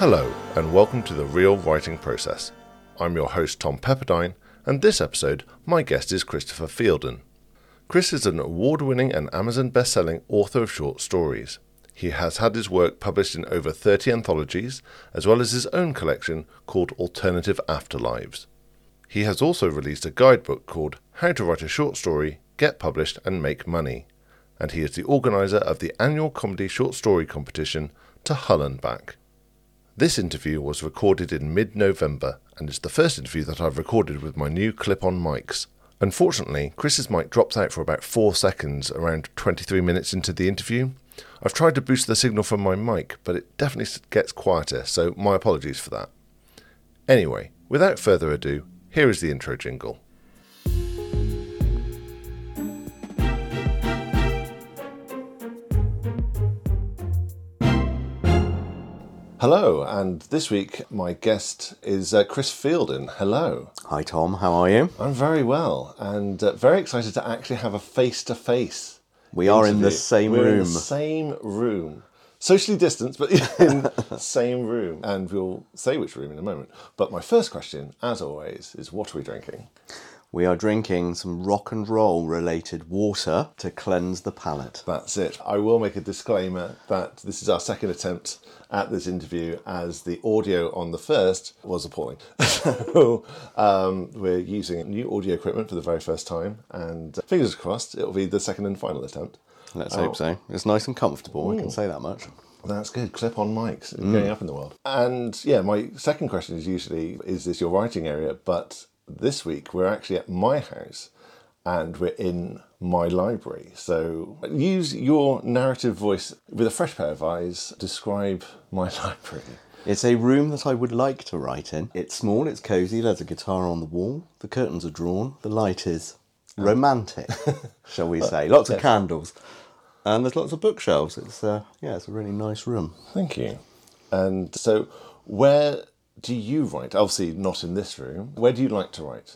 Hello, and welcome to the Real Writing Process. I'm your host, Tom Pepperdine, and this episode, my guest is Christopher Fielden. Chris is an award winning and Amazon best selling author of short stories. He has had his work published in over 30 anthologies, as well as his own collection called Alternative Afterlives. He has also released a guidebook called How to Write a Short Story, Get Published, and Make Money. And he is the organiser of the annual comedy short story competition To Hull and Back. This interview was recorded in mid November and is the first interview that I've recorded with my new clip on mics. Unfortunately, Chris's mic drops out for about 4 seconds around 23 minutes into the interview. I've tried to boost the signal from my mic, but it definitely gets quieter, so my apologies for that. Anyway, without further ado, here is the intro jingle. Hello, and this week my guest is uh, Chris Fielden. Hello. Hi, Tom. How are you? I'm very well, and uh, very excited to actually have a face to face. We are in the same We're in room. the same room. Socially distanced, but in the same room. And we'll say which room in a moment. But my first question, as always, is what are we drinking? We are drinking some rock and roll related water to cleanse the palate. That's it. I will make a disclaimer that this is our second attempt at this interview, as the audio on the first was appalling. so um, we're using new audio equipment for the very first time, and uh, fingers crossed it'll be the second and final attempt. Let's hope so. It's nice and comfortable, I can say that much. That's good. Clip on mics going up in the world. And yeah, my second question is usually is this your writing area? But this week we're actually at my house and we're in my library. So use your narrative voice with a fresh pair of eyes. Describe my library. It's a room that I would like to write in. It's small, it's cosy, there's a guitar on the wall, the curtains are drawn, the light is romantic, shall we say. Lots of candles. And there's lots of bookshelves. It's uh, yeah, it's a really nice room. Thank you. And so where do you write? Obviously not in this room. Where do you like to write?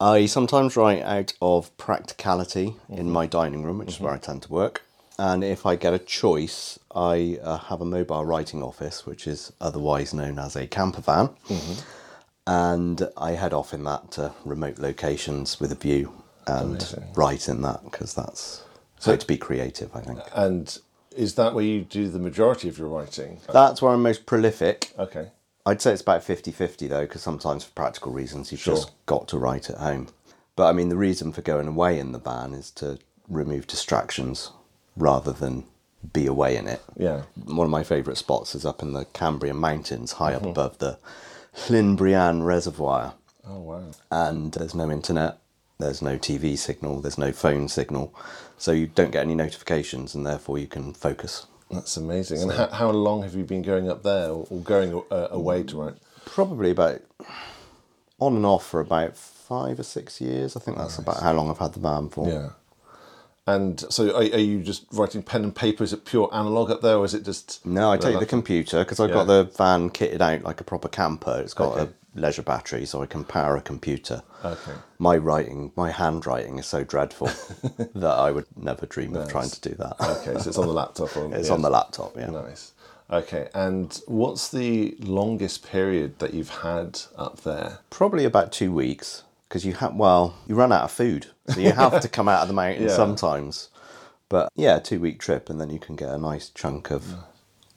I sometimes write out of practicality in mm-hmm. my dining room, which is where I mm-hmm. tend to work. And if I get a choice, I uh, have a mobile writing office, which is otherwise known as a camper van. Mm-hmm. And I head off in that to remote locations with a view and Amazing. write in that because that's so to be creative, I think. And is that where you do the majority of your writing? That's where I'm most prolific. Okay. I'd say it's about 50 50 though, because sometimes for practical reasons you've just got to write at home. But I mean, the reason for going away in the van is to remove distractions rather than be away in it. Yeah. One of my favourite spots is up in the Cambrian Mountains, high up mm-hmm. above the Llyn Brianne Reservoir. Oh wow. And there's no internet, there's no TV signal, there's no phone signal. So you don't get any notifications and therefore you can focus. That's amazing. And how, how long have you been going up there or, or going uh, away to write? probably about on and off for about five or six years. I think that's about how long I've had the van for. Yeah. And so, are, are you just writing pen and paper? Is it pure analog up there, or is it just? No, I take the computer because I've Yeah. got the van kitted out like a proper camper. It's got Okay. a leisure battery, so I can power a computer. Okay. My writing, my handwriting is so dreadful that I would never dream of trying to do that. Okay, so it's on the laptop. Or, It's yeah. on the laptop, yeah. Nice. Okay, and what's the longest period that you've had up there? Probably about two weeks because you have well, you run out of food, so you have to come out of the mountain Yeah. sometimes. But yeah, two week trip, and then you can get a nice chunk of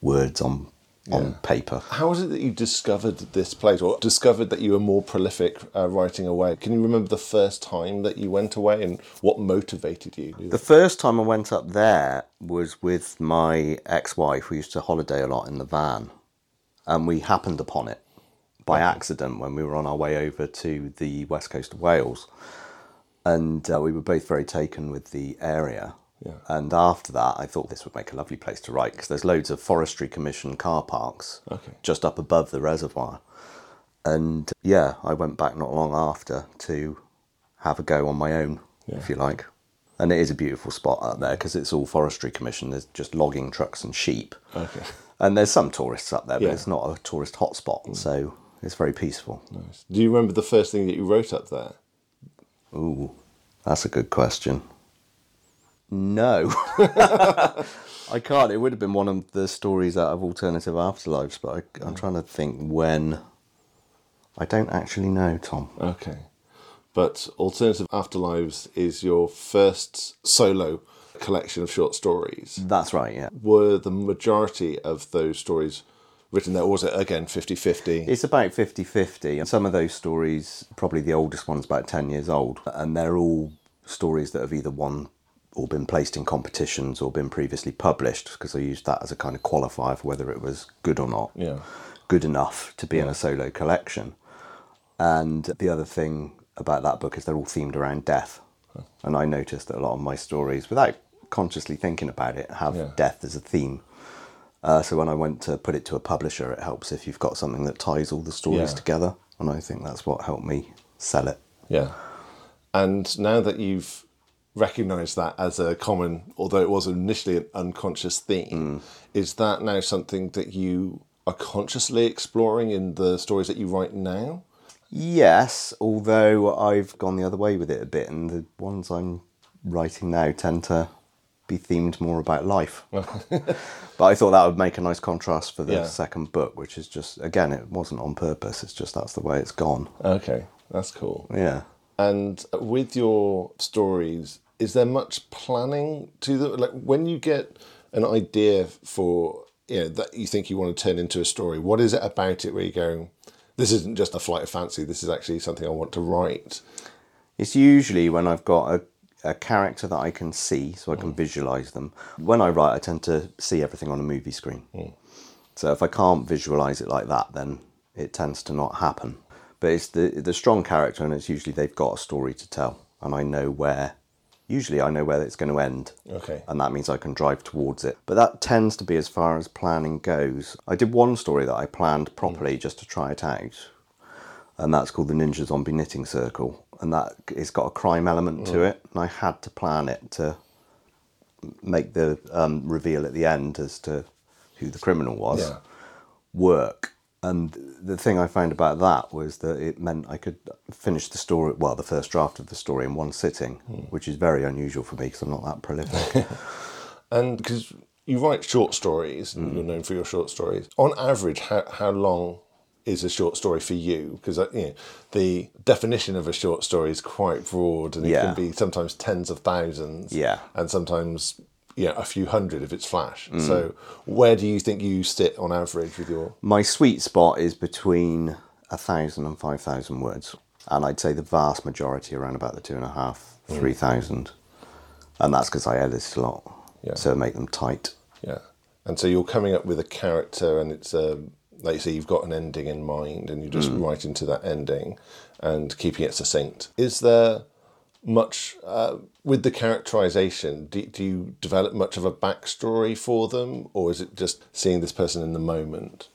words on on paper. How was it that you discovered this place, or discovered that you were more prolific uh, writing away? Can you remember the first time that you went away, and what motivated you? The first time I went up there was with my ex wife. We used to holiday a lot in the van, and we happened upon it by accident when we were on our way over to the west coast of Wales. And uh, we were both very taken with the area. Yeah. And after that, I thought this would make a lovely place to write because there's loads of Forestry Commission car parks Okay. just up above the reservoir. And yeah, I went back not long after to have a go on my own, if you like. And it is a beautiful spot up there because it's all Forestry Commission. There's just logging trucks and sheep. Okay. And there's some tourists up there, but Yeah. it's not a tourist hotspot, mm. so it's very peaceful. Nice. Do you remember the first thing that you wrote up there? Ooh, that's a good question. No. I can't. It would have been one of the stories out of Alternative Afterlives, but I, I'm trying to think when. I don't actually know, Tom. Okay. But Alternative Afterlives is your first solo collection of short stories. That's right, yeah. Were the majority of those stories written there, or was it again 50 50? It's about 50 50. And some of those stories, probably the oldest one's about 10 years old, and they're all stories that have either won or been placed in competitions or been previously published because I used that as a kind of qualifier for whether it was good or not. Yeah. Good enough to be in a solo collection. And the other thing about that book is they're all themed around death. And I noticed that a lot of my stories, without consciously thinking about it, have Yeah. death as a theme. Uh, so when I went to put it to a publisher, it helps if you've got something that ties all the stories Yeah. together. And I think that's what helped me sell it. Yeah. And now that you've recognized that as a common, although it was initially an unconscious theme, mm. is that now something that you are consciously exploring in the stories that you write now? Yes, although I've gone the other way with it a bit, and the ones I'm writing now tend to be themed more about life. but I thought that would make a nice contrast for the Yeah. second book, which is just, again, it wasn't on purpose, it's just that's the way it's gone. Okay, that's cool. Yeah. And with your stories, is there much planning to them? Like when you get an idea for you know that you think you want to turn into a story, what is it about it where you go, this isn't just a flight of fancy. This is actually something I want to write. It's usually when I've got a, a character that I can see, so I can mm. visualize them. When I write, I tend to see everything on a movie screen. Mm. So if I can't visualize it like that, then it tends to not happen. But it's the the strong character, and it's usually they've got a story to tell, and I know where. Usually, I know where it's going to end. Okay. And that means I can drive towards it. But that tends to be as far as planning goes. I did one story that I planned properly just to try it out and that's called the Ninja Zombie Knitting Circle, and that it's got a crime element to it, and I had to plan it to make the um, reveal at the end as to who the criminal was Yeah. work. And the thing I found about that was that it meant I could finish the story, well, the first draft of the story in one sitting, hmm. which is very unusual for me because I'm not that prolific. And because you write short stories, and you're known for your short stories. On average, how how long is a short story for you? Because uh, you know, the definition of a short story is quite broad, and it can be sometimes tens of thousands. Yeah. and sometimes yeah, a few hundred if it's flash. Mm. So, where do you think you sit on average with your? My sweet spot is between a thousand and five thousand words, and I'd say the vast majority around about the two and a half, mm. three thousand, and that's because I edit a lot, Yeah. so make them tight. Yeah, and so you're coming up with a character, and it's um, like you say, you've got an ending in mind, and you're just mm. write into that ending, and keeping it succinct. Is there much uh, with the characterization? Do, do you develop much of a backstory for them, or is it just seeing this person in the moment?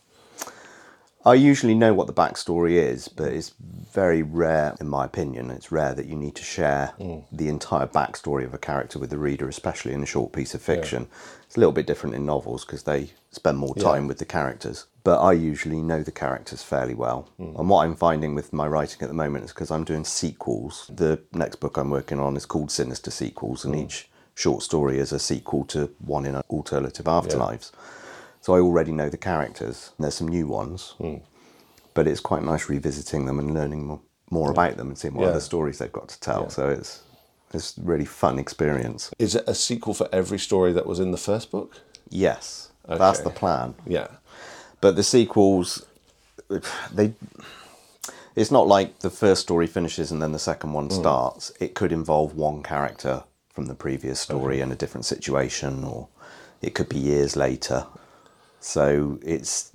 I usually know what the backstory is, but it's very rare, in my opinion. It's rare that you need to share the entire backstory of a character with the reader, especially in a short piece of fiction. It's a little bit different in novels because they spend more time with the characters. But I usually know the characters fairly well. Hmm. And what I'm finding with my writing at the moment is because I'm doing sequels. The next book I'm working on is called Sinister Sequels, and hmm. each short story is a sequel to one in Alternative Afterlives. So I already know the characters. There's some new ones, hmm. but it's quite nice revisiting them and learning more, more about them and seeing what Yeah. other stories they've got to tell. So it's it's a really fun experience. Is it a sequel for every story that was in the first book? Yes, that's the plan. Yeah, But the sequels, they. It's not like the first story finishes and then the second one hmm. starts. It could involve one character from the previous story in a different situation, or it could be years later. So it's,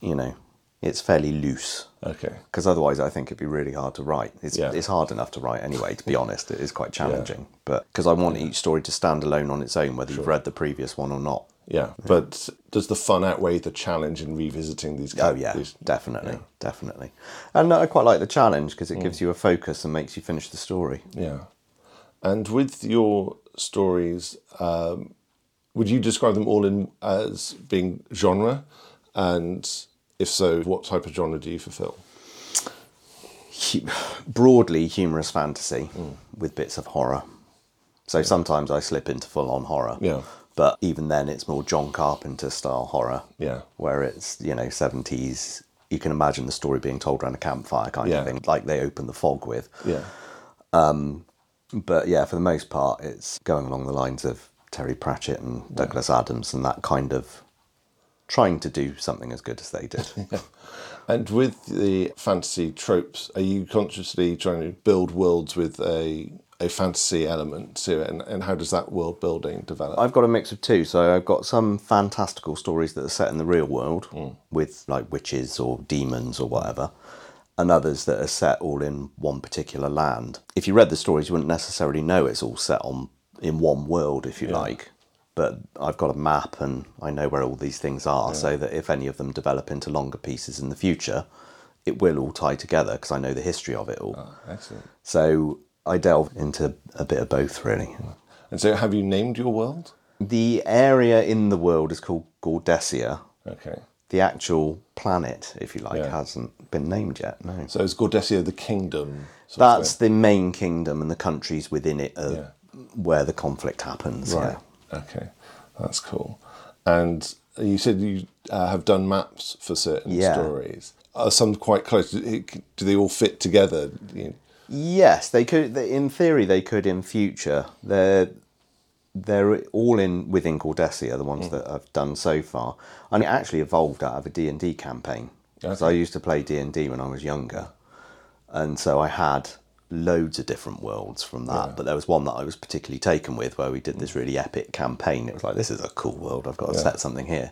you know, it's fairly loose. okay. because otherwise I think it'd be really hard to write. It's, Yeah. it's hard enough to write anyway, to be honest. It is quite challenging. Yeah. But because I want each story to stand alone on its own, whether you've read the previous one or not. Yeah, but does the fun outweigh the challenge in revisiting these? Oh, yeah, these- definitely. Definitely. And uh, I quite like the challenge because it mm. gives you a focus and makes you finish the story. Yeah. And with your stories, um, would you describe them all in as being genre? And if so, what type of genre do you fulfill? Hu- broadly humorous fantasy mm. with bits of horror. So sometimes I slip into full on horror. Yeah. But even then, it's more John Carpenter style horror. Yeah. Where it's, you know, 70s. You can imagine the story being told around a campfire kind Yeah. of thing, like they open the fog with. Yeah. Um, but yeah, for the most part, it's going along the lines of Terry Pratchett and Douglas Adams and that kind of trying to do something as good as they did. And with the fantasy tropes, are you consciously trying to build worlds with a a fantasy element to it, and, and how does that world building develop? I've got a mix of two. So I've got some fantastical stories that are set in the real world hmm. with like witches or demons or whatever, and others that are set all in one particular land. If you read the stories, you wouldn't necessarily know it's all set on in one world, if you like. But I've got a map and I know where all these things are, so that if any of them develop into longer pieces in the future, it will all tie together because I know the history of it all. Ah, excellent. So I delve into a bit of both, really. And so, have you named your world? The area in the world is called Gordesia. Okay. The actual planet, if you like, Yeah. hasn't been named yet. No. So is Gordesia the kingdom? That's the main kingdom, and the countries within it are Yeah. where the conflict happens. right. Yeah. Okay, that's cool. And you said you uh, have done maps for certain Yeah. stories. Are some quite close? Do they all fit together? You- Yes, they could. In theory, they could in future. They're they're all in within Gordesia, the Mm. ones that I've done so far, and it actually evolved out of a D and D campaign. So I used to play D and D when I was younger, and so I had loads of different worlds from that. But there was one that I was particularly taken with, where we did this really epic campaign. It was like this is a cool world. I've got to Yeah. set something here.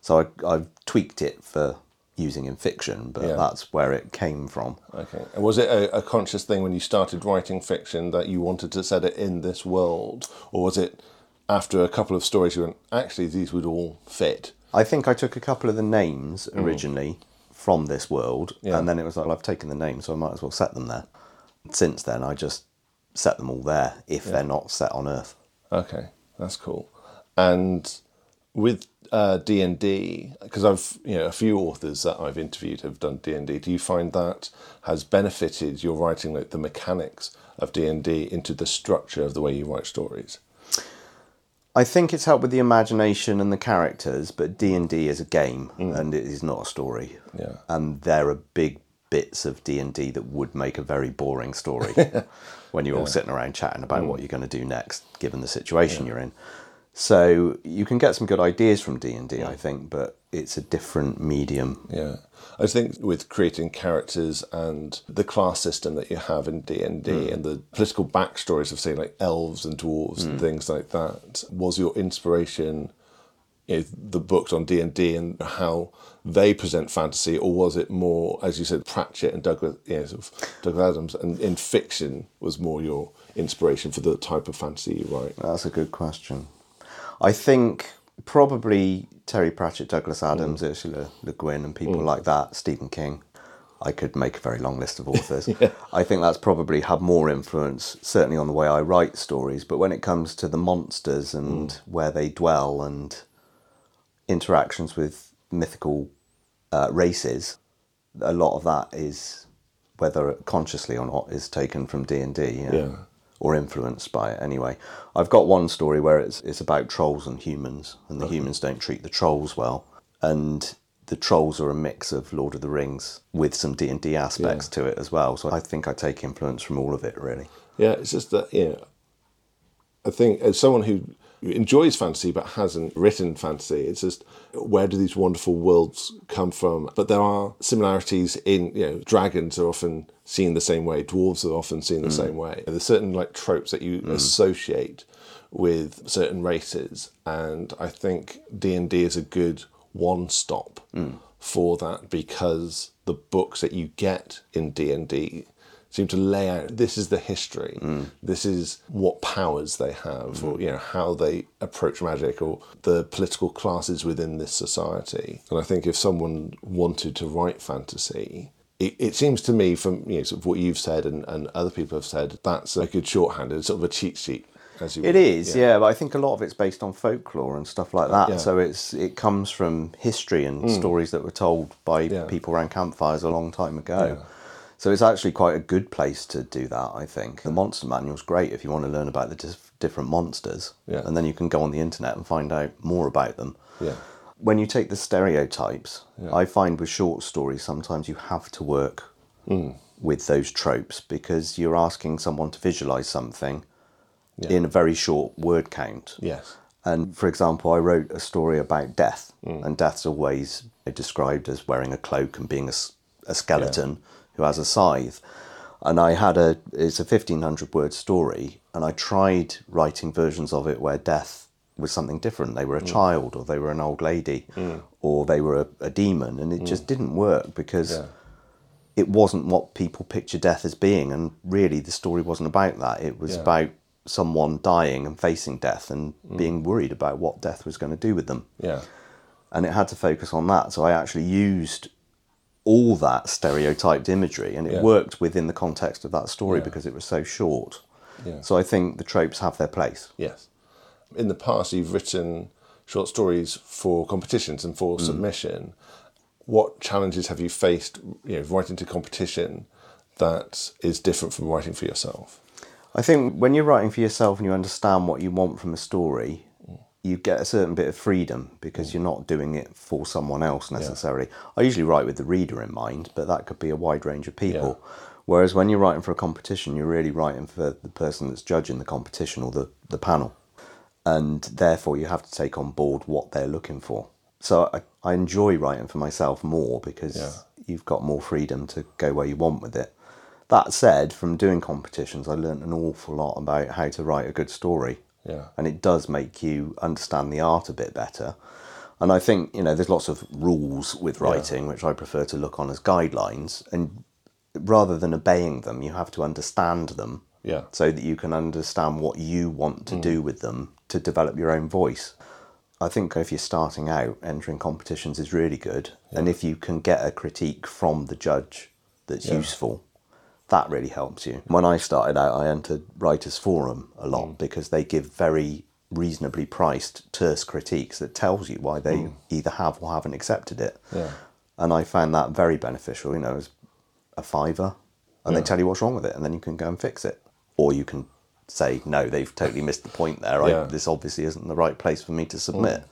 So I, I've tweaked it for using in fiction, but Yeah. that's where it came from. Okay. And was it a, a conscious thing when you started writing fiction that you wanted to set it in this world, or was it after a couple of stories you went, actually these would all fit? I think I took a couple of the names mm. originally from this world, Yeah. and then it was like, well, I've taken the names, so I might as well set them there. Since then, I just set them all there if they're not set on Earth. Okay, that's cool. And with Uh, D and D, because I've you know a few authors that I've interviewed have done D and D. Do you find that has benefited your writing, like the mechanics of D and D, into the structure of the way you write stories? I think it's helped with the imagination and the characters, but D and D is a game mm. and it is not a story. Yeah. and there are big bits of D and D that would make a very boring story when you're all sitting around chatting about mm. what you're going to do next, given the situation you're in. So you can get some good ideas from D and D, I think, but it's a different medium. Yeah, I think with creating characters and the class system that you have in D and D hmm. and the political backstories of say like elves and dwarves and hmm. things like that was your inspiration. You know, the books on D and D and how they present fantasy, or was it more, as you said, Pratchett and Douglas, you know, sort of Douglas Adams, and in fiction was more your inspiration for the type of fantasy you write? That's a good question. I think probably Terry Pratchett, Douglas hmm. Adams, Ursula Le Guin, and people hmm. like that, Stephen King. I could make a very long list of authors. I think that's probably had more influence, certainly on the way I write stories. But when it comes to the monsters and hmm. where they dwell and interactions with mythical uh, races, a lot of that is, whether consciously or not, is taken from D and D Yeah. Or influenced by it anyway. I've got one story where it's it's about trolls and humans, and the humans don't treat the trolls well, and the trolls are a mix of Lord of the Rings with some D and D aspects to it as well. So I think I take influence from all of it really. Yeah, it's just that yeah. I think as someone who enjoys fantasy but hasn't written fantasy, it's just where do these wonderful worlds come from? But there are similarities in you know dragons are often seen the same way, dwarves are often seen the mm. same way. There's certain like tropes that you mm. associate with certain races, and I think D and D is a good one stop mm. for that because the books that you get in D and D seem to lay out this is the history this is what powers they have or you know how they approach magic or the political classes within this society and i think if someone wanted to write fantasy it, it seems to me from you know sort of what you've said and, and other people have said that's a good shorthand it's sort of a cheat sheet as you It is, yeah. but I think a lot of it's based on folklore and stuff like that. Yeah. So it's it comes from history and mm. stories that were told by Yeah. people around campfires a long time ago. So it's actually quite a good place to do that, I think. The monster manual's great if you want to learn about the dif- different monsters. Yeah. And then you can go on the internet and find out more about them. Yeah. When you take the stereotypes, I find with short stories sometimes you have to work hmm. with those tropes because you're asking someone to visualize something in a very short word count. Yes. And for example, I wrote a story about death, hmm. and death's always described as wearing a cloak and being a skeleton who has a scythe. And I had a it's a fifteen hundred word story, and I tried writing versions of it where death was something different. They were a mm. child, or they were an old lady, mm. or they were a, a demon, and it mm. just didn't work because Yeah. it wasn't what people picture death as being, and really the story wasn't about that. It was Yeah. about someone dying and facing death and being worried about what death was going to do with them. Yeah. And it had to focus on that. So I actually used all that stereotyped imagery, and it Yeah. worked within the context of that story Yeah. because it was so short. Yeah. So I think the tropes have their place. Yes. In the past, you've written short stories for competitions and for mm. submission. What challenges have you faced, you know, writing to competition that is different from writing for yourself? I think when you're writing for yourself and you understand what you want from a story, you get a certain bit of freedom because mm. you're not doing it for someone else necessarily. I usually write with the reader in mind, but that could be a wide range of people. Whereas when you're writing for a competition, you're really writing for the person that's judging the competition or the, the panel. And therefore, you have to take on board what they're looking for. So I, I enjoy writing for myself more because Yeah. you've got more freedom to go where you want with it. That said, from doing competitions, I learned an awful lot about how to write a good story. Yeah. And it does make you understand the art a bit better. And I think, you know, there's lots of rules with writing, which I prefer to look on as guidelines. And rather than obeying them, you have to understand them Yeah. so that you can understand what you want to do mm. with them to develop your own voice. I think if you're starting out, entering competitions is really good. And if you can get a critique from the judge that's Yeah. useful, that really helps you. When I started out, I entered Writers Forum a lot mm. because they give very reasonably priced, terse critiques that tells you why they mm. either have or haven't accepted it. Yeah. And I found that very beneficial. You know, as a fiver, and they tell you what's wrong with it, and then you can go and fix it, or you can say, no, they've totally missed the point there. Yeah. I, this obviously isn't the right place for me to submit. Mm.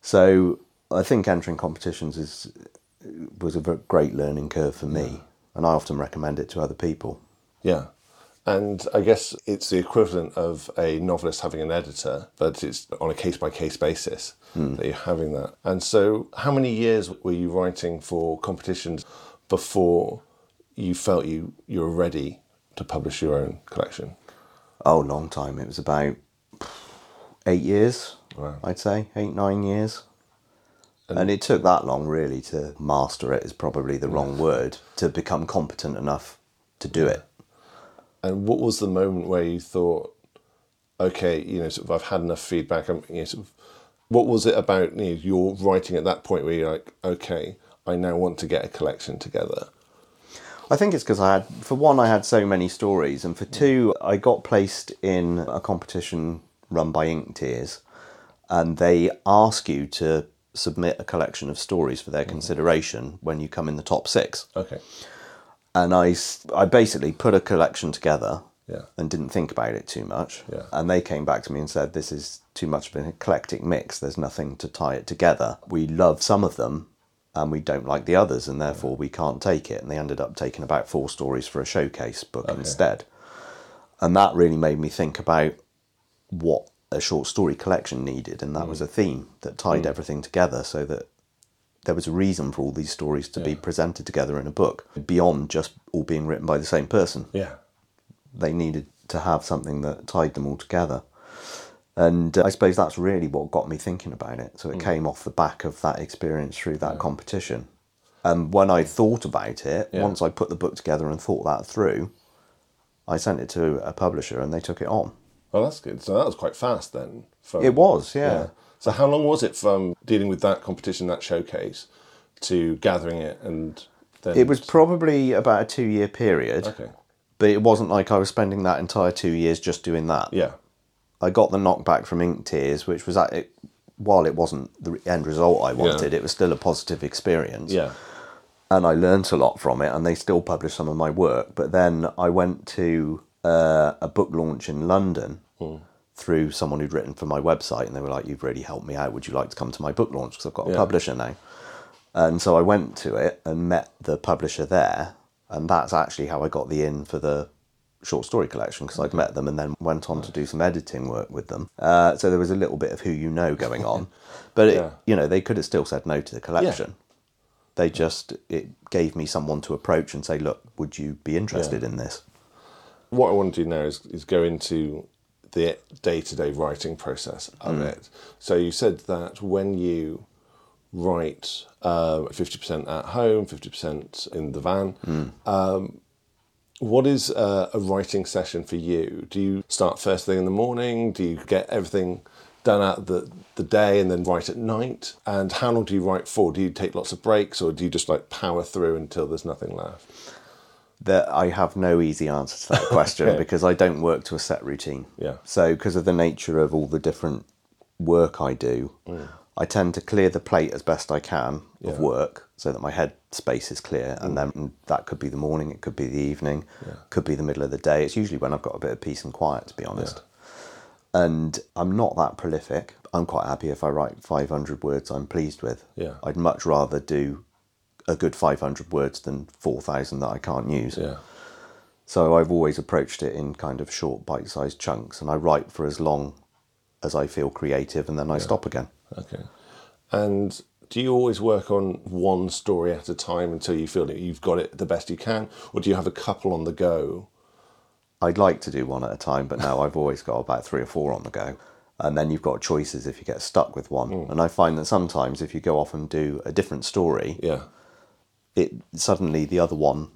So I think entering competitions is was a great learning curve for me, and I often recommend it to other people. Yeah. And I guess it's the equivalent of a novelist having an editor, but it's on a case by case basis hmm. that you're having that. And so, how many years were you writing for competitions before you felt you, you were ready to publish your own collection? Oh, long time. It was about eight years, Wow. I'd say, eight, nine years. And, it took that long, really, to master it, is probably the wrong word, to become competent enough to do it. And what was the moment where you thought, okay, you know, sort of, I've had enough feedback. I'm, you know, sort of, what was it about you know, your writing at that point where you're like, okay, I now want to get a collection together? I think it's because I had, for one, I had so many stories, and for mm. two, I got placed in a competition run by Ink Tears, and they ask you to submit a collection of stories for their mm-hmm. consideration when you come in the top six. Okay. And I, I basically put a collection together Yeah. and didn't think about it too much. Yeah. And they came back to me and said, This is too much of an eclectic mix. There's nothing to tie it together. We love some of them and we don't like the others, and therefore we can't take it. And they ended up taking about four stories for a showcase book instead. And that really made me think about what a short story collection needed. And that was mm. a theme that tied mm. everything together so that there was a reason for all these stories to be presented together in a book beyond just all being written by the same person Yeah. they needed to have something that tied them all together. And uh, I suppose that's really what got me thinking about it. So it mm. came off the back of that experience through that competition. And when I thought about it, Yeah. once I put the book together and thought that through, I sent it to a publisher and they took it on. Well, that's good. So that was quite fast then. From, It was, yeah. So how long was it from dealing with that competition, that showcase, to gathering it and then? It was probably about a two year period, Okay. but it wasn't like I was spending that entire two years just doing that. Yeah. I got the knockback from Ink Tears, which was at it, while it wasn't the end result I wanted, it was still a positive experience. Yeah. and I learnt a lot from it, and they still publish some of my work. But then I went to uh, a book launch in London through someone who'd written for my website, and they were like, "You've really helped me out. Would you like to come to my book launch? Because I've got a Yeah. publisher now." And so I went to it and met the publisher there, and that's actually how I got the in for the short story collection because I'd met them and then went on to do some editing work with them. Uh, so there was a little bit of who you know going on, but it, Yeah. you know they could have still said no to the collection. They just it gave me someone to approach and say, "Look, would you be interested Yeah. in this?" what I want to do now is, is go into the day to day writing process of it. So you said that when you write uh, fifty percent at home, fifty percent in the van. Um, what is uh, a writing session for you? Do you start first thing in the morning? Do you get everything done out the the day and then write at night? And how long do you write for? Do you take lots of breaks or do you just like power through until there's nothing left? That I have no easy answer to that question Okay. because I don't work to a set routine. Yeah. So because of the nature of all the different work I do, I tend to clear the plate as best I can Mm. Yeah. Mm. of work so that my head space is clear and then that could be the morning, it could be the evening, could be the middle of the day. It's usually when I've got a bit of peace and quiet to be honest. And I'm not that prolific. I'm quite happy if I write 500 words I'm pleased with. Yeah. I'd much rather do a good 500 words than 4,000 that I can't use. Yeah. So I've always approached it in kind of short, bite sized chunks, and I write for as long as I feel creative, and then I stop again. Okay. And do you always work on one story at a time until you feel that you've got it the best you can? Or do you have a couple on the go? I'd like to do one at a time, but now I've always got about three or four on the go. And then you've got choices if you get stuck with one. Hmm. And I find that sometimes if you go off and do a different story, Yeah. It suddenly the other one,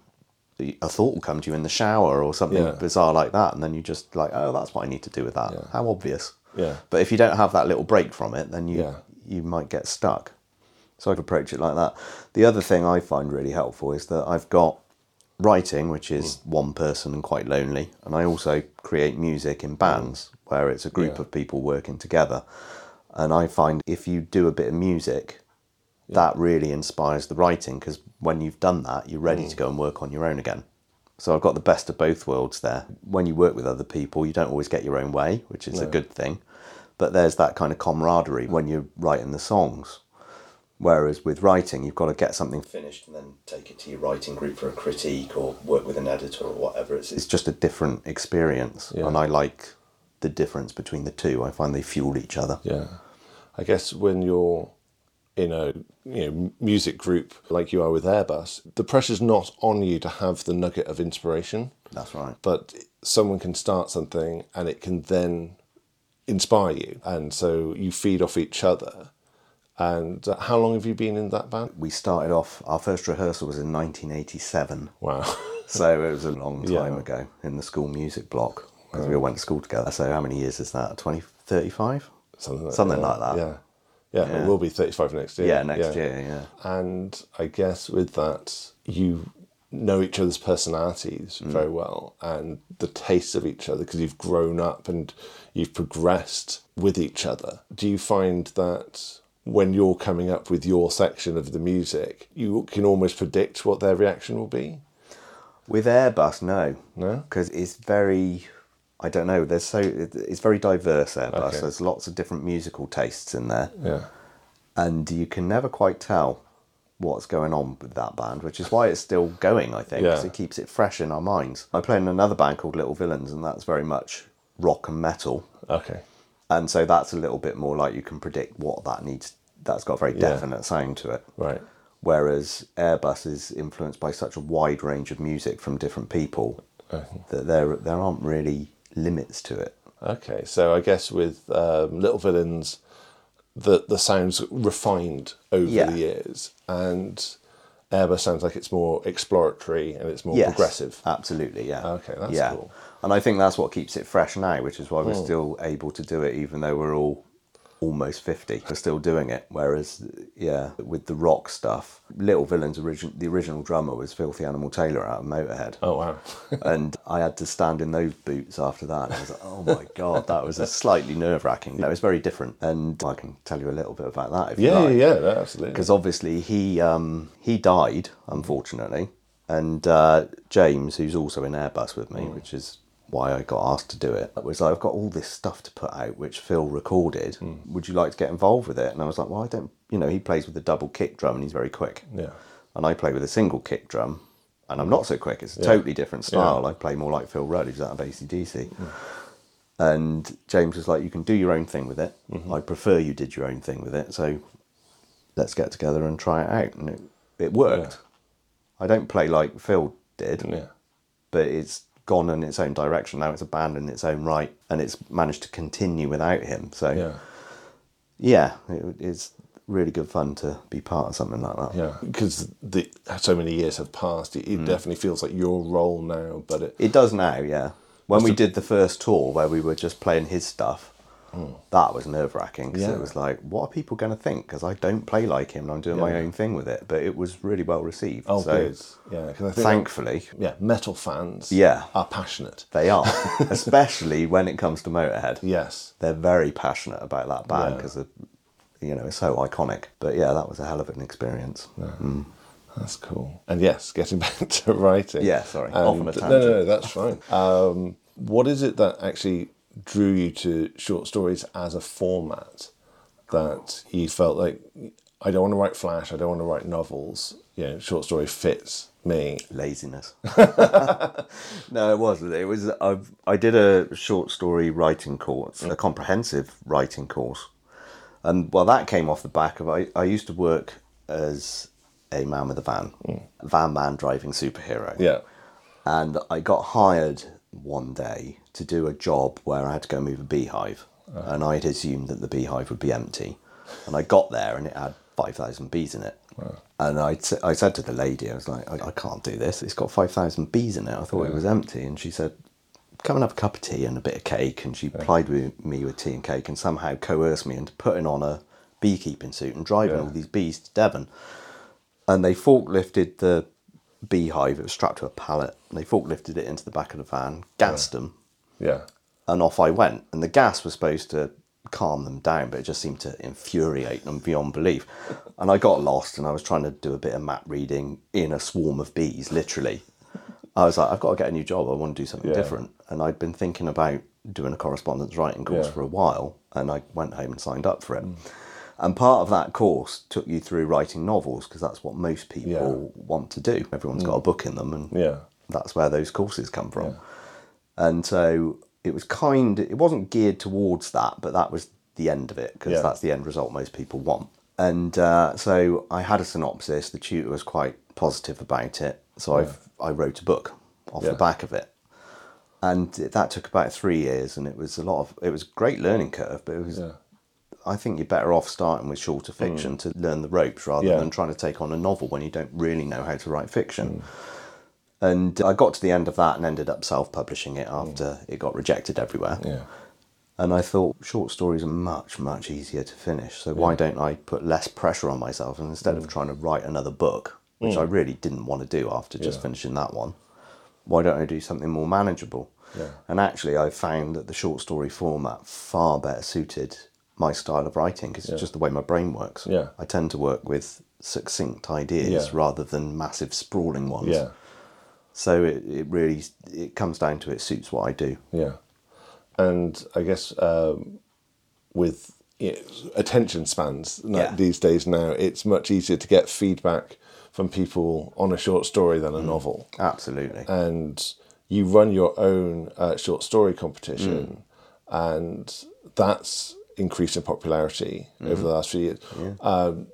a thought will come to you in the shower or something Yeah. bizarre like that, and then you just like, oh, that's what I need to do with that. Yeah. How obvious. Yeah. But if you don't have that little break from it, then you Yeah. you might get stuck. So I've approached it like that. The other thing I find really helpful is that I've got writing, which is Hmm. one person and quite lonely, and I also create music in bands where it's a group of people working together. And I find if you do a bit of music, that really inspires the writing because when you've done that, you're ready Hmm. to go and work on your own again. So I've got the best of both worlds there. When you work with other people, you don't always get your own way, which is a good thing. But there's that kind of camaraderie when you're writing the songs. Whereas with writing, you've got to get something finished and then take it to your writing group for a critique or work with an editor or whatever. It's, it's just a different experience. Yeah. And I like the difference between the two. I find they fuel each other. Yeah. I guess when you're in a you know music group like you are with Airbus, the pressure's not on you to have the nugget of inspiration, That's right. but someone can start something and it can then inspire you, and so you feed off each other. And uh, how long have you been in that band? We started off, our first rehearsal was in 1987. Wow. So it was a long time Yeah. ago in the school music block because we all went to school together. So how many years is that? 20, 35? Something like, Something yeah, like that. Yeah. Yeah, Yeah. it will be 35 next year. Yeah, next year, yeah. And I guess with that, you know each other's personalities Mm. very well and the tastes of each other because you've grown up and you've progressed with each other. Do you find that when you're coming up with your section of the music, you can almost predict what their reaction will be? With Airbus, no. No? Because it's very, I don't know, there's so, it's very diverse, Airbus. Okay. There's lots of different musical tastes in there. Yeah. And you can never quite tell what's going on with that band, which is why it's still going, I think, 'cause Yeah. it keeps it fresh in our minds. I play in another band called Little Villains, and that's very much rock and metal. Okay. And so that's a little bit more like you can predict what that needs. That's got a very Yeah. definite sound to it. Right. Whereas Airbus is influenced by such a wide range of music from different people Okay. that there there aren't really limits to it. Okay, so I guess with um, Little Villains, the the sounds refined over Yeah. the years, and Airbus sounds like it's more exploratory and it's more Yes, progressive. Absolutely, yeah. Okay, that's yeah. cool. And I think that's what keeps it fresh now, which is why we're Hmm. still able to do it, even though we're all almost 50 are still doing it. Whereas, yeah, with the rock stuff, Little Villain's origin, the original drummer was Philthy Animal Taylor out of Motorhead. Oh wow. and I had to stand in those boots after that. I was like, oh my god, that was a slightly nerve wracking. It was very different, and I can tell you a little bit about that if you yeah, like. yeah, yeah, absolutely. Because obviously he um, he died unfortunately, and uh, James, who's also in Airbus with me, which is why I got asked to do it, was like, I've got all this stuff to put out which Phil recorded. Hmm. Would you like to get involved with it? And I was like, well, I don't. You know, he plays with a double kick drum and he's very quick Yeah. and I play with a single kick drum, and I'm not so quick. It's a totally different style. I play more like Phil Rudd, who's out of ACDC. Hmm. And James was like, "You can do your own thing with it. Mm-hmm. I prefer you did your own thing with it. So let's get together and try it out." And it, it worked. I don't play like Phil did, Yeah. but it's gone in its own direction. Now it's a band in its own right, and it's managed to continue without him. So Yeah. yeah, it, it's really good fun to be part of something like that. Yeah. Because the so many years have passed, it, it mm. definitely feels like your role now. But it, It does now, yeah. When we did the first tour where we were just playing his stuff, that was nerve wracking because. Yeah. it was like, what are people going to think? Because I don't play like him and I'm doing my own thing with it. But it was really well received. oh, so good. Yeah. Because I think thankfully, yeah, metal fans. Yeah. are passionate. they are, especially when it comes to Motorhead. Yes. They're very passionate about that band Yeah. because, you know, it's so iconic. But yeah, that was a hell of an experience. That's cool. And yes, getting back to writing. Yeah, sorry. Off on a And- No, no, no, that's fine. Um, what is it that actually drew you to short stories as a format that you felt like I don't want to write flash, I don't want to write novels. You know, short story fits me. laziness. no, it wasn't. It was. I I did a short story writing course, a mm. comprehensive writing course, and well, that came off the back of I. I used to work as a man with a van, mm. van man driving superhero. Yeah. And I got hired one day to do a job where I had to go move a beehive. Uh. And I had assumed that the beehive would be empty. And I got there and it had 5,000 bees in it. And I, I said to the lady, I was like, I, I can't do this. It's got 5,000 bees in it. I thought it was empty. And she said, come and have a cup of tea and a bit of cake. And she plied with me with tea and cake and somehow coerced me into putting on a beekeeping suit and driving Yeah. all these bees to Devon and they forklifted the beehive. It was strapped to a pallet. And they forklifted it into the back of the van, gassed them, Yeah. and off I went. And the gas was supposed to calm them down, but it just seemed to infuriate them beyond belief. And I got lost, and I was trying to do a bit of map reading in a swarm of bees, literally. I was like, I've got to get a new job. I want to do something Yeah. different. And I'd been thinking about doing a correspondence writing course Yeah. for a while, and I went home and signed up for it. And part of that course took you through writing novels because that's what most people Yeah. Mm. want to do. Everyone's got a book in them, and Yeah. that's where those courses come from. And so it was kind. It wasn't geared towards that, but that was the end of it because Yeah. that's the end result most people want. And uh, so I had a synopsis. The tutor was quite positive about it, so I've I wrote a book off Yeah. the back of it. And that took about three years, and it was a lot of. It was a great learning curve, but it was. Yeah. I think you're better off starting with shorter fiction to learn the ropes rather Mm. Yeah. than trying to take on a novel when you don't really know how to write Mm. And I got to the end of that and ended up self publishing it after Mm. it got rejected everywhere. Yeah. And I thought short stories are much, much easier to finish. So why don't I put less pressure on myself and instead Mm. of trying to write another book, which I really didn't want to do after just Yeah. finishing that one, why don't I do something more manageable? Yeah. And actually, I found that the short story format far better suited my style of writing because it's just the way my brain works. Yeah. I tend to work with succinct ideas Yeah. rather than massive sprawling ones. Yeah. So it, it really it comes down to it suits what I do. Yeah, and I guess um, with you know, attention spans Yeah. these days now, it's much easier to get feedback from people on a short story than a novel. Absolutely. And you run your own uh, short story competition, and that's increased in popularity over the last few years. Um,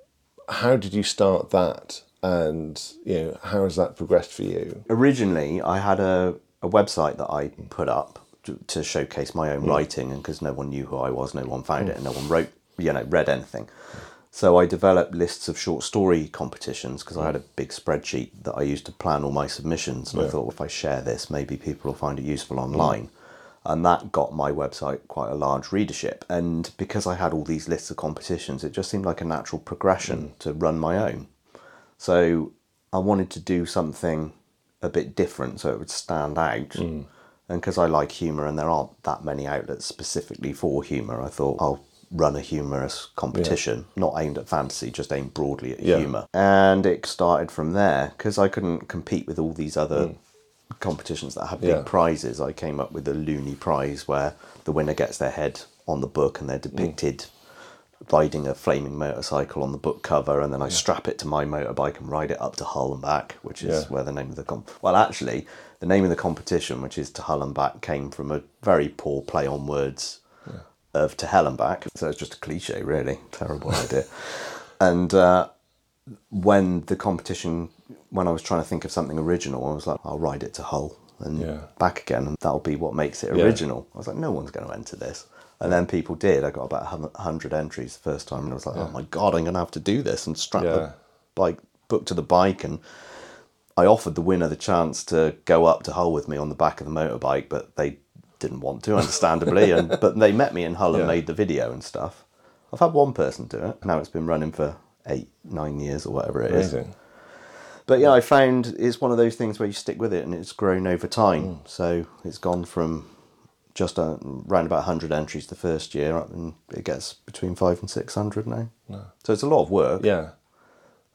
how did you start that? And you know, how has that progressed for you? originally I had a, a website that I put up to, to showcase my own hmm. writing, and because no one knew who I was, no one found it, hmm. and no one wrote, you know, read anything. So I developed lists of short story competitions because I had a hmm. big spreadsheet that I used to plan all my submissions, and I thought well, if I share this, maybe people will find it useful online. And that got my website quite a large readership. And because I had all these lists of competitions, it just seemed like a natural progression to run my own. So I wanted to do something a bit different so it would stand out. Hmm. And because I like humour and there aren't that many outlets specifically for humour, I thought I'll run a humorous competition, not aimed at fantasy, just aimed broadly at Yeah. humour. And it started from there because I couldn't compete with all these other hmm. competitions that have big Yeah. prizes. I came up with a loony prize where the winner gets their head on the book and they're hmm. depicted riding a flaming motorcycle on the book cover, and then I strap it to my motorbike and ride it up to Hull and back, which is Yeah. where the name of the comp. Well, actually, the name of the competition, which is to Hull and back, came from a very poor play on words of to hell and back. So it's just a cliche, really. Terrible idea. And uh, when the competition, when I was trying to think of something original, I was like, I'll ride it to Hull and Yeah. back again, and that'll be what makes it Yeah. original. I was like, no one's going to enter this. And then people did. I got about a hundred entries the first time, and I was like, oh my god, I'm going to have to do this and strap Yeah. the bike book to the bike. And I offered the winner the chance to go up to Hull with me on the back of the motorbike, but they didn't want to, understandably. and but they met me in Hull and made the video and stuff. I've had one person do it. And now it's been running for eight, nine years or whatever it is. But yeah, I found it's one of those things where you stick with it and it's grown over time. So it's gone from just around about 100 entries the first year and it gets between five and 600 now. So it's a lot of work, Yeah.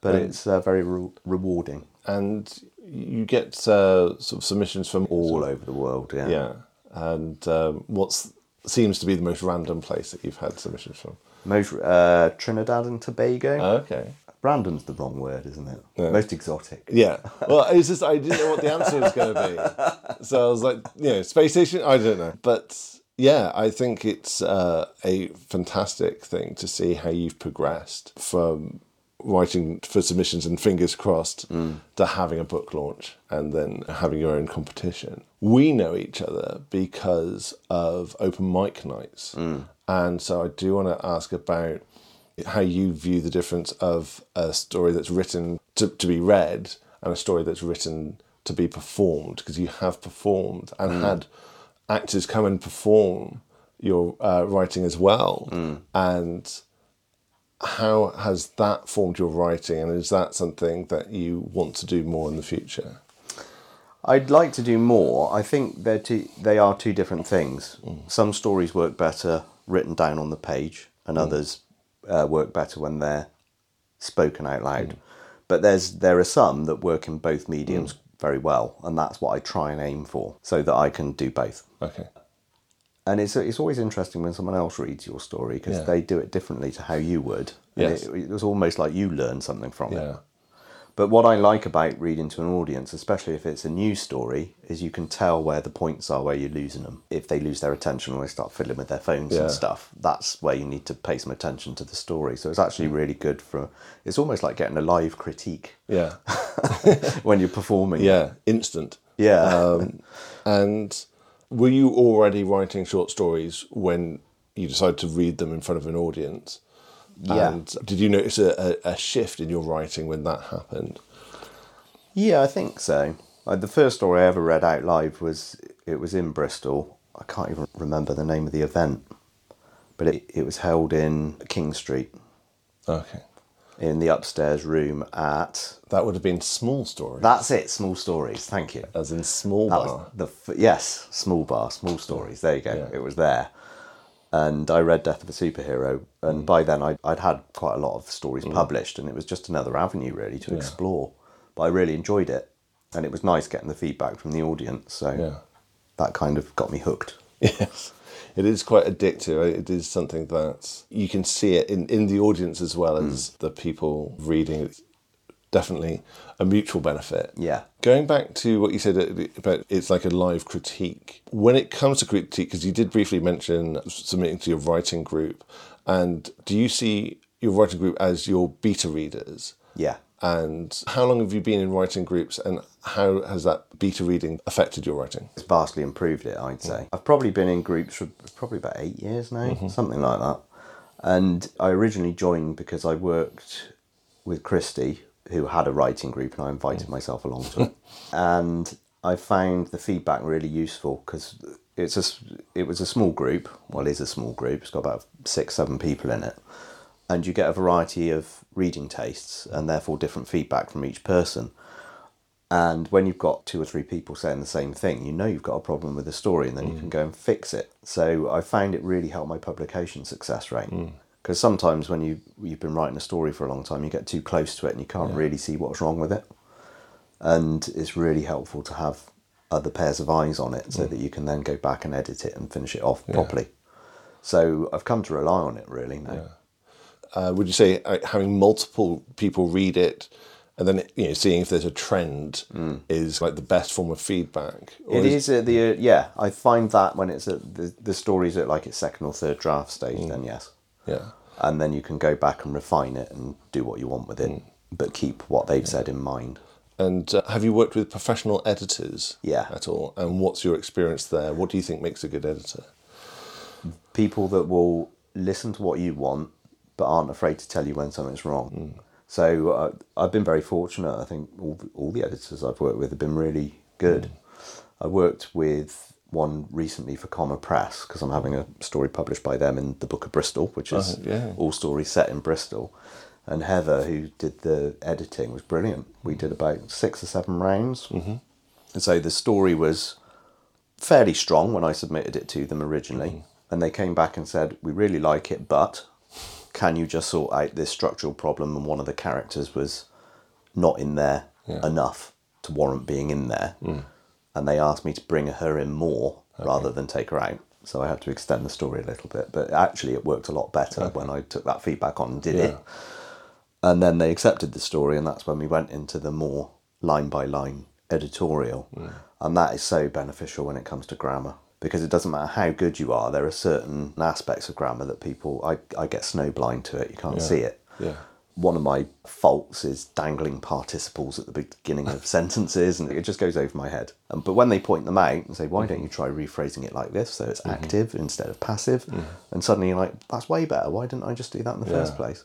but it's uh, very re- rewarding And you get uh, sort of submissions from all over the world. Yeah. Yeah. And um, what's seems to be the most random place that you've had submissions from? Most uh, Trinidad and Tobago. Okay. Random's the wrong word, isn't it? Yeah. Most exotic. Yeah. Well, it's just I didn't know what the answer was going to be, so I was like, you know, space station. I don't know, but yeah, I think it's uh, a fantastic thing to see how you've progressed from writing for submissions and fingers crossed to having a book launch and then having your own competition. We know each other because of open mic nights, and so I do want to ask about how you view the difference of a story that's written to, to be read and a story that's written to be performed because you have performed and mm. had actors come and perform your uh, writing as well. Mm. And how has that formed your writing and is that something that you want to do more in the future? I'd like to do more. I think they're two, they are two different things. Mm. Some stories work better written down on the page, and others uh, work better when they're spoken out loud. But there's there are some that work in both mediums very well, and that's what I try and aim for, so that I can do both. okay And it's it's always interesting when someone else reads your story because Yeah. they do it differently to how you would. And Yes. it, it was almost like you learn something from it. But what I like about reading to an audience, especially if it's a new story, is you can tell where the points are where you're losing them. If they lose their attention or they start fiddling with their phones Yeah. and stuff, that's where you need to pay some attention to the story. So it's actually really good for. It's almost like getting a live critique yeah when you're performing. yeah instant Yeah. um, and were you already writing short stories when you decided to read them in front of an audience Yeah. and did you notice a, a, a shift in your writing when that happened Yeah, I think so. Like the first story I ever read out live was it was in Bristol. I can't even remember the name of the event, but it, it was held in King Street okay in the upstairs room at. that would have been small stories That's it. Small stories. Thank you. as in small That bar the f- yes, small bar, small stories. There you go. Yeah. It was there, and I read Death of a Superhero, Mm. and by then I'd, I'd had quite a lot of stories published, and it was just another avenue really to explore. But I really enjoyed it, and it was nice getting the feedback from the audience. So yeah that kind of got me hooked. Yes, it is quite addictive. It is something that you can see it in, in the audience as well as the people reading. Definitely a mutual benefit. Yeah. Going back to what you said about it's like a live critique. When it comes to critique, because you did briefly mention submitting to your writing group, and do you see your writing group as your beta readers? Yeah. And how long have you been in writing groups, and how has that beta reading affected your writing? It's vastly improved it, I'd say. Mm. I've probably been in groups for probably about eight years now, mm-hmm. something like that. And I originally joined because I worked with Christy, who had a writing group, and I invited myself along to it. And I found the feedback really useful because it's a it was a small group. Well, it is a small group. It's got about six, seven people in it, and you get a variety of reading tastes and therefore different feedback from each person. And when you've got two or three people saying the same thing, you know you've got a problem with the story, and then you can mm. go and fix it. So I found it really helped my publication success rate. Mm. Because sometimes when you you've been writing a story for a long time, you get too close to it and you can't really see what's wrong with it. And it's really helpful to have other pairs of eyes on it so that you can then go back and edit it and finish it off properly. So I've come to rely on it really now. Uh, would you say uh, having multiple people read it and then you know seeing if there's a trend is like the best form of feedback? Or It is at the uh, yeah. I find that when it's at the the stories at like its second or third draft stage, then yes, Yeah. And then you can go back and refine it and do what you want with it, but keep what they've said in mind. And uh, have you worked with professional editors? Yeah. At all? And what's your experience there? What do you think makes a good editor? People that will listen to what you want, but aren't afraid to tell you when something's wrong. So uh, I've been very fortunate. I think all the, all the editors I've worked with have been really good. I worked with one recently for Comma Press because I'm having a story published by them in the Book of Bristol, which is Oh, yeah. all stories set in Bristol. And Heather, who did the editing, was brilliant. We did about six or seven rounds. Mm-hmm. And so the story was fairly strong when I submitted it to them originally. And they came back and said, We really like it, but can you just sort out this structural problem? And one of the characters was not in there enough to warrant being in there. And they asked me to bring her in more rather than take her out. So I had to extend the story a little bit. But actually, it worked a lot better when I took that feedback on and did it. And then they accepted the story, and that's when we went into the more line by line editorial. And that is so beneficial when it comes to grammar because it doesn't matter how good you are, there are certain aspects of grammar that people, I, I get snowblind to it, you can't see it. Yeah. One of my faults is dangling participles at the beginning of sentences, and it just goes over my head. Um, but when they point them out and say, "Why don't you try rephrasing it like this, so it's active instead of passive?" and suddenly you're like, "That's way better. Why didn't I just do that in the first place?"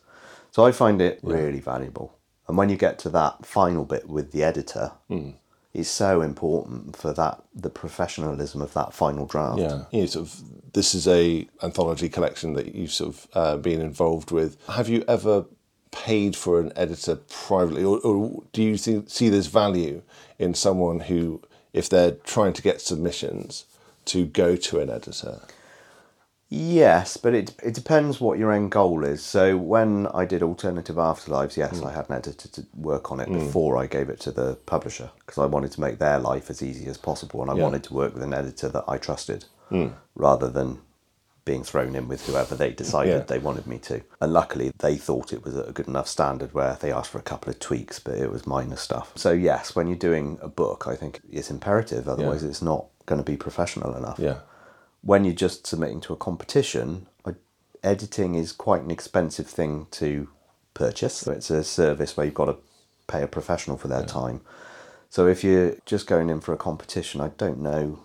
So I find it really valuable. And when you get to that final bit with the editor, it's so important for that the professionalism of that final draft. Yeah. You sort of, this is a anthology collection that you've sort of uh, been involved with. Have you ever paid for an editor privately, or, or do you see, see there's value in someone who, if they're trying to get submissions, to go to an editor? Yes, but it it depends what your end goal is. So when I did Alternative Afterlives, yes, hmm. I had an editor to work on it hmm. before I gave it to the publisher because I wanted to make their life as easy as possible, and I Yeah. wanted to work with an editor that I trusted, hmm. rather than being thrown in with whoever they decided Yeah. they wanted me to. And luckily, they thought it was at a good enough standard where they asked for a couple of tweaks, but it was minor stuff. So yes, when you're doing a book, I think it's imperative. Otherwise, it's not going to be professional enough Yeah. when you're just submitting to a competition, editing is quite an expensive thing to purchase. It's a service where you've got to pay a professional for their time. So if you're just going in for a competition, I don't know.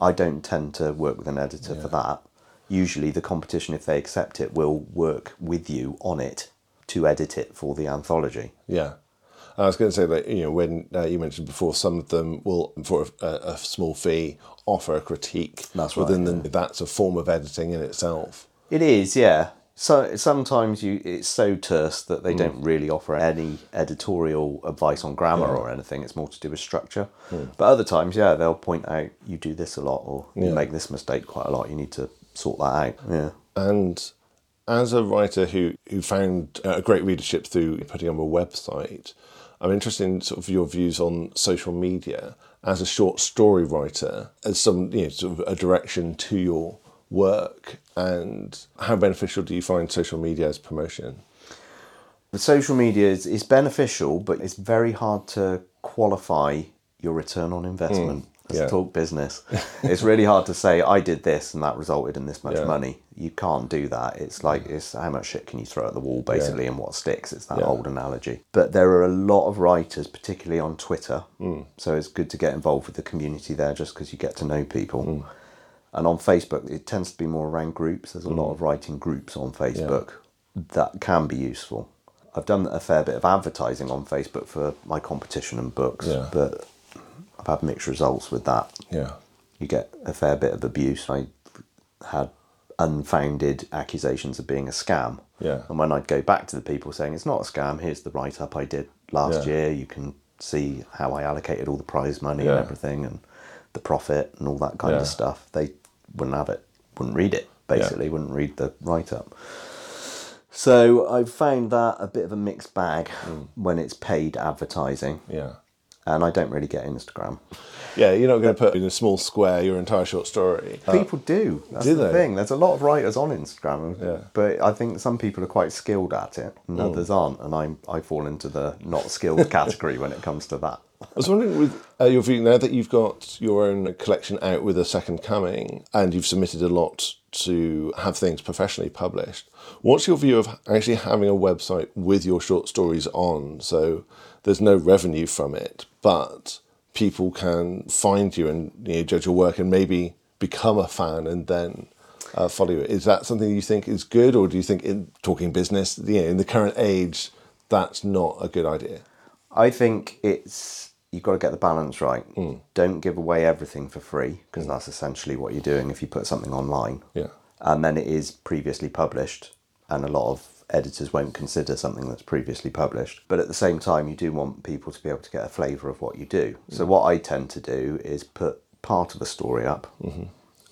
I don't tend to work with an editor for that. Usually, the competition, if they accept it, will work with you on it to edit it for the anthology. Yeah. I was going to say that you know when uh, you mentioned before, some of them will for a, a small fee offer a critique. That's right, Within them, that's a form of editing in itself. It is, yeah. So sometimes you it's so terse that they don't really offer any editorial advice on grammar or anything. It's more to do with structure. But other times, yeah, they'll point out you do this a lot or you make this mistake quite a lot. You need to sort that out. Yeah. And as a writer who, who found uh, a great readership through putting on a website, I'm interested in sort of your views on social media as a short story writer, as some you know sort of a direction to your work, and how beneficial do you find social media as promotion? The social media is, is beneficial, but it's very hard to qualify your return on investment. Let's yeah. talk business. it's really hard to say I did this and that resulted in this much Yeah. money. You can't do that. It's like it's how much shit can you throw at the wall basically and what sticks. It's that Yeah. old analogy. But there are a lot of writers, particularly on Twitter. Mm. So it's good to get involved with the community there just because you get to know people. Mm. And on Facebook, it tends to be more around groups. There's a mm. lot of writing groups on Facebook that can be useful. I've done a fair bit of advertising on Facebook for my competition and books, Yeah. but I've had mixed results with that. Yeah. you get a fair bit of abuse. I had unfounded accusations of being a scam. Yeah. And when I'd go back to the people saying it's not a scam, here's the write up I did last Yeah. year. You can see how I allocated all the prize money Yeah. and everything and the profit and all that kind Yeah. of stuff. They wouldn't have it, wouldn't read it, basically, wouldn't read the write up. So I've found that a bit of a mixed bag Mm. when it's paid advertising, Yeah. And I don't really get Instagram. Yeah, you're not going to put in a small square your entire short story. People do. That's do the they? thing. There's a lot of writers on Instagram, Yeah. but I think some people are quite skilled at it, and others aren't. And I I fall into the not skilled category when it comes to that. I was wondering, with uh, your view now that you've got your own collection out with a second coming, and you've submitted a lot to have things professionally published, what's your view of actually having a website with your short stories on? So there's no revenue from it, but people can find you and you know, judge your work and maybe become a fan and then uh, follow you. Is that something you think is good, or do you think in talking business, you know, in the current age, that's not a good idea? I think it's you've got to get the balance right. Don't give away everything for free because that's essentially what you're doing if you put something online. Yeah. and then it is previously published, and a lot of editors won't consider something that's previously published. But at the same time, you do want people to be able to get a flavour of what you do. So mm. what I tend to do is put part of a story up, mm-hmm.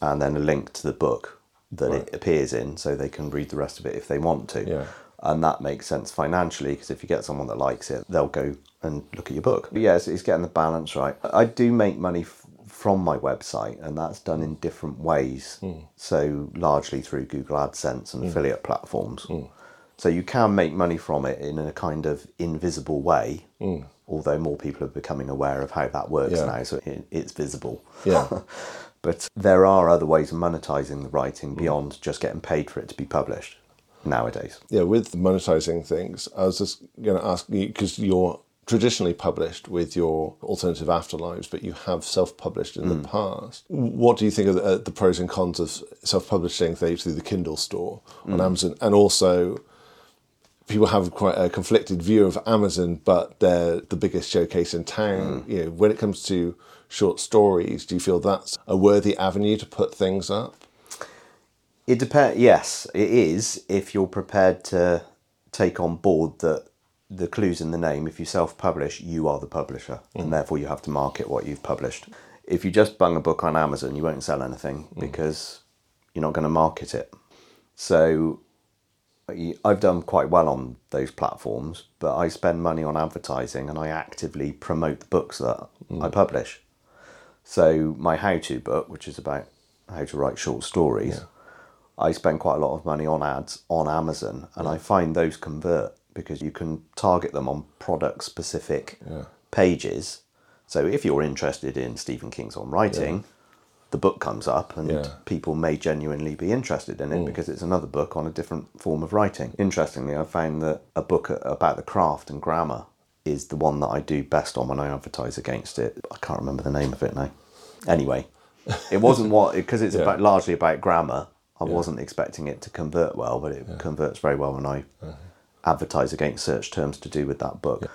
and then a link to the book that it appears in, so they can read the rest of it if they want to. Yeah. And that makes sense financially because if you get someone that likes it, they'll go and look at your book. But yeah, it's, it's getting the balance right. I do make money f- from my website, and that's done in different ways. Mm. So largely through Google AdSense and mm. affiliate platforms. So you can make money from it in a kind of invisible way. Mm. Although more people are becoming aware of how that works Yeah. now, so it, it's visible. Yeah. But there are other ways of monetizing the writing mm. beyond just getting paid for it to be published nowadays. yeah, with monetizing things, I was just going to ask you because you're traditionally published with your alternative afterlives, but you have self-published in the mm. past. What do you think of the, uh, the pros and cons of self-publishing things through the Kindle store on Amazon, and also? People have quite a conflicted view of Amazon, but they're the biggest showcase in town. Hmm. You know, when it comes to short stories, do you feel that's a worthy avenue to put things up? It depends. Yes, it is if you're prepared to take on board that the clues in the name. If you self-publish, you are the publisher, and hmm. therefore you have to market what you've published. If you just bung a book on Amazon, you won't sell anything hmm. because you're not going to market it. So I've done quite well on those platforms, but I spend money on advertising and I actively promote the books that I mm. publish. So my how-to book, which is about how to write short stories, I spend quite a lot of money on ads on Amazon, and I find those convert because you can target them on product-specific pages. So if you're interested in Stephen King's on writing, the book comes up, and Yeah. people may genuinely be interested in it because it's another book on a different form of writing. Interestingly, I found that a book about the craft and grammar is the one that I do best on when I advertise against it. I can't remember the name of it now. Anyway, it wasn't what because it's Yeah. about largely about grammar. I wasn't expecting it to convert well, but it converts very well when I uh-huh. advertise against search terms to do with that book.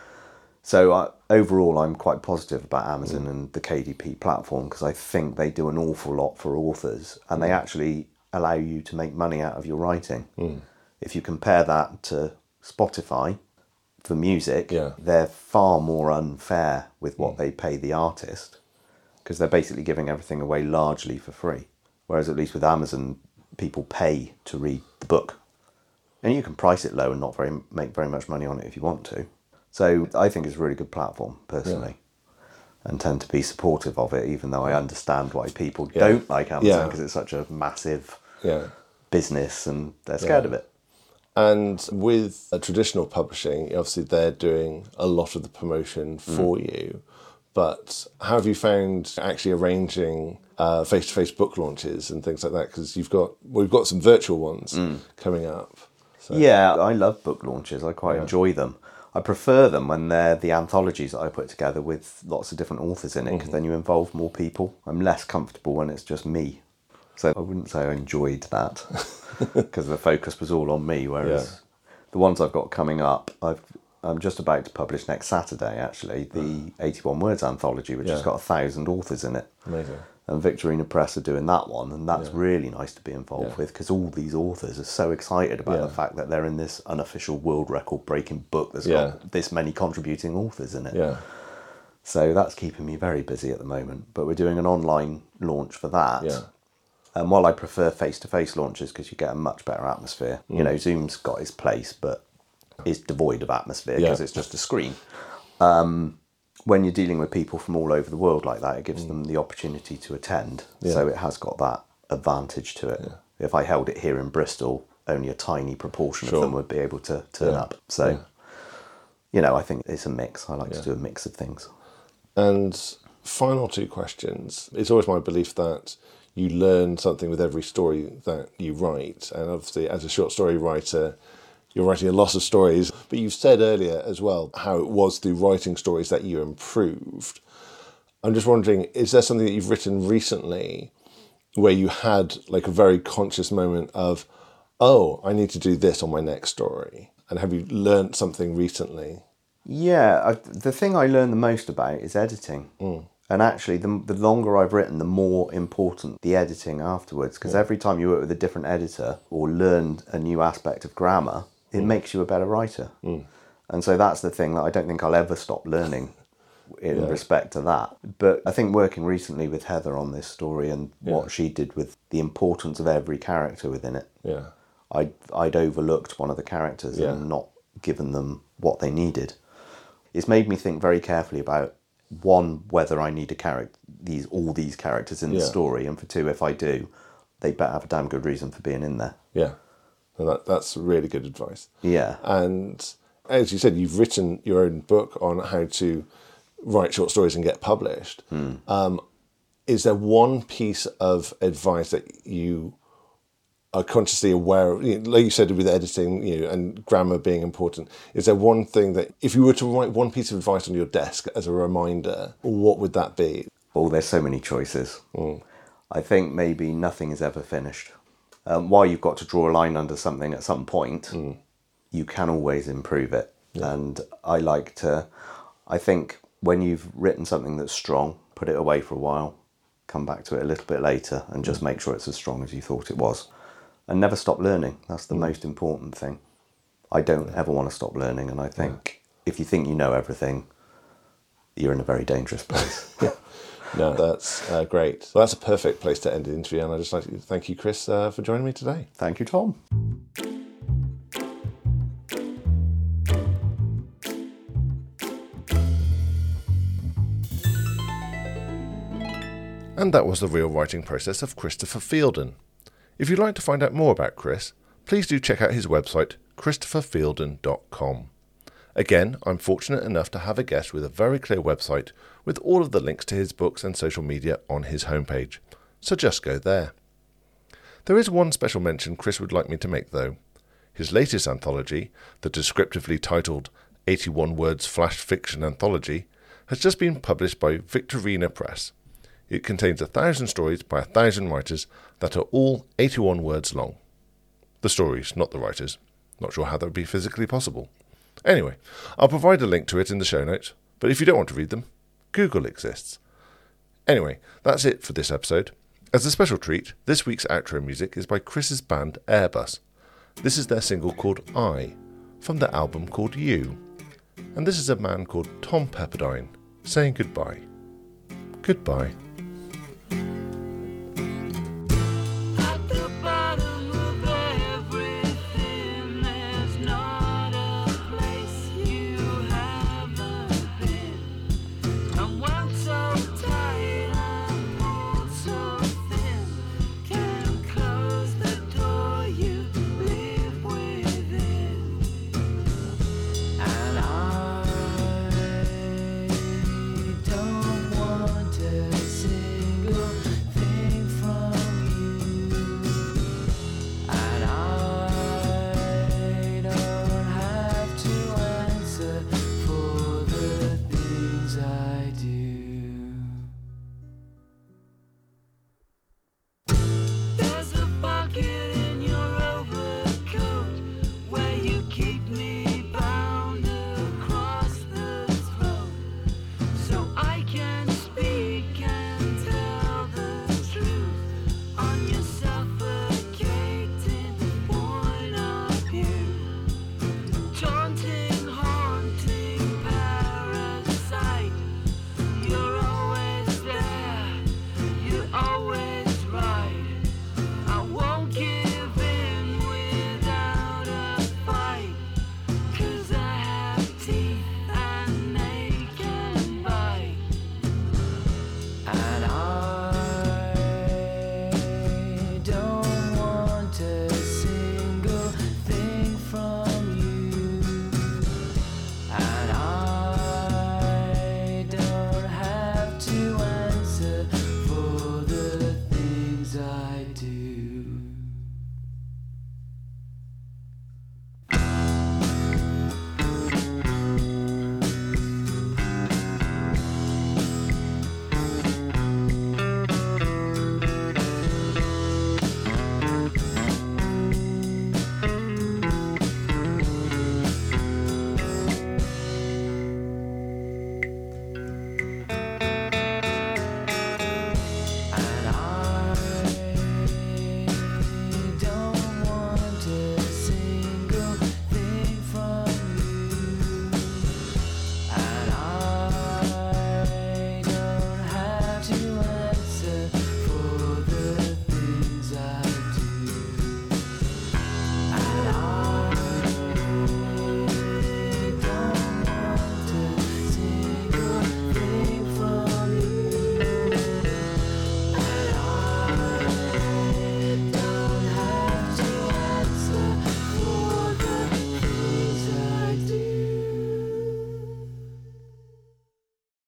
So I, overall, I'm quite positive about Amazon mm. and the KDP platform because I think they do an awful lot for authors, and they mm. actually allow you to make money out of your writing. Mm. If you compare that to Spotify for music, Yeah. they're far more unfair with what they pay the artist because they're basically giving everything away largely for free. Whereas at least with Amazon, people pay to read the book, and you can price it low and not very make very much money on it if you want to. So I think it's a really good platform personally, and tend to be supportive of it, even though I understand why people Yeah. don't like Amazon Yeah. because it's such a massive Yeah. business and they're scared of it. And with uh, traditional publishing, obviously they're doing a lot of the promotion mm. for you. But how have you found actually arranging face to face book launches and things like that? Because you've got we've got some virtual ones mm. coming up. So, Yeah, I love book launches. I quite enjoy them. I prefer them when they're the anthologies that I put together with lots of different authors in it because mm-hmm. then you involve more people. I'm less comfortable when it's just me. So I wouldn't say I enjoyed that because the focus was all on me. Whereas Yeah. the ones I've got coming up, I've, I'm just about to publish next Saturday actually the mm. 81 Words anthology, which has got a thousand authors in it. amazing. And Victorina Press are doing that one, and that's really nice to be involved Yeah. with because all these authors are so excited about Yeah. the fact that they're in this unofficial world record breaking book that's Yeah. got this many contributing authors in it. Yeah. So that's keeping me very busy at the moment. But we're doing an online launch for that. Yeah. And while I prefer face to face launches because you get a much better atmosphere, you Mm. know, Zoom's got its place, but it's devoid of atmosphere Yeah. because it's just a screen. Um, when you're dealing with people from all over the world like that, it gives them the opportunity to attend. So Mm. It has got that advantage to it. If I held it here in Bristol, only a tiny proportion Sure. of them would be able to turn Yeah. up. So, Yeah. you know, I think it's a mix. I like Yeah. to do a mix of things. And final two questions. It's always my belief that you learn something with every story that you write. And obviously, as a short story writer, you're writing a lot of stories. But you've said earlier as well how it was through writing stories that you improved. I'm just wondering, is there something that you've written recently where you had like a very conscious moment of, oh, I need to do this on my next story? And have you learnt something recently? Yeah, I, the thing I learn the most about is editing. Mm. And actually, the, the longer I've written, the more important the editing afterwards. Because every time you work with a different editor or learn a new aspect of grammar, it hmm. makes you a better writer. Hmm. And so that's the thing that I don't think I'll ever stop learning in respect to that. But I think working recently with Heather on this story and what she did with the importance of every character within it, Yeah. I'd, I'd overlooked one of the characters Yeah. and not given them what they needed. It's made me think very carefully about one whether I need a character these all these characters in the story, and for two, if I do, they better have a damn good reason for being in there. Yeah. And that, that's really good advice. Yeah, And as you said, you've written your own book on how to write short stories and get published. Um, is there one piece of advice that you are consciously aware of? You know, like you said with editing, you know, and grammar being important. Is there one thing that, if you were to write one piece of advice on your desk as a reminder, what would that be? oh, there's so many choices. I think maybe nothing is ever finished. Um, while you've got to draw a line under something at some point, mm. you can always improve it. And I like to, I think when you've written something that's strong, put it away for a while, come back to it a little bit later, and just mm. make sure it's as strong as you thought it was. And never stop learning. That's the mm. most important thing. I don't ever want to stop learning. And I think if you think you know everything, you're in a very dangerous place. No, that's uh, great. Well, that's a perfect place to end the interview. And I'd just like to thank you, Chris, uh, for joining me today. Thank you, Tom. And that was the real writing process of Christopher Fielden. If you'd like to find out more about Chris, please do check out his website, christopherfielden.com. Again, I'm fortunate enough to have a guest with a very clear website with all of the links to his books and social media on his homepage, so just go there. There is one special mention Chris would like me to make, though. His latest anthology, the descriptively titled 81 Words Flash Fiction Anthology, has just been published by Victorina Press. It contains a thousand stories by a thousand writers that are all 81 words long. The stories, not the writers. Not sure how that would be physically possible. Anyway, I'll provide a link to it in the show notes, but if you don't want to read them, Google exists. Anyway, that's it for this episode. As a special treat, this week's outro music is by Chris's band Airbus. This is their single called I, from their album called You. And this is a man called Tom Pepperdine saying goodbye. Goodbye.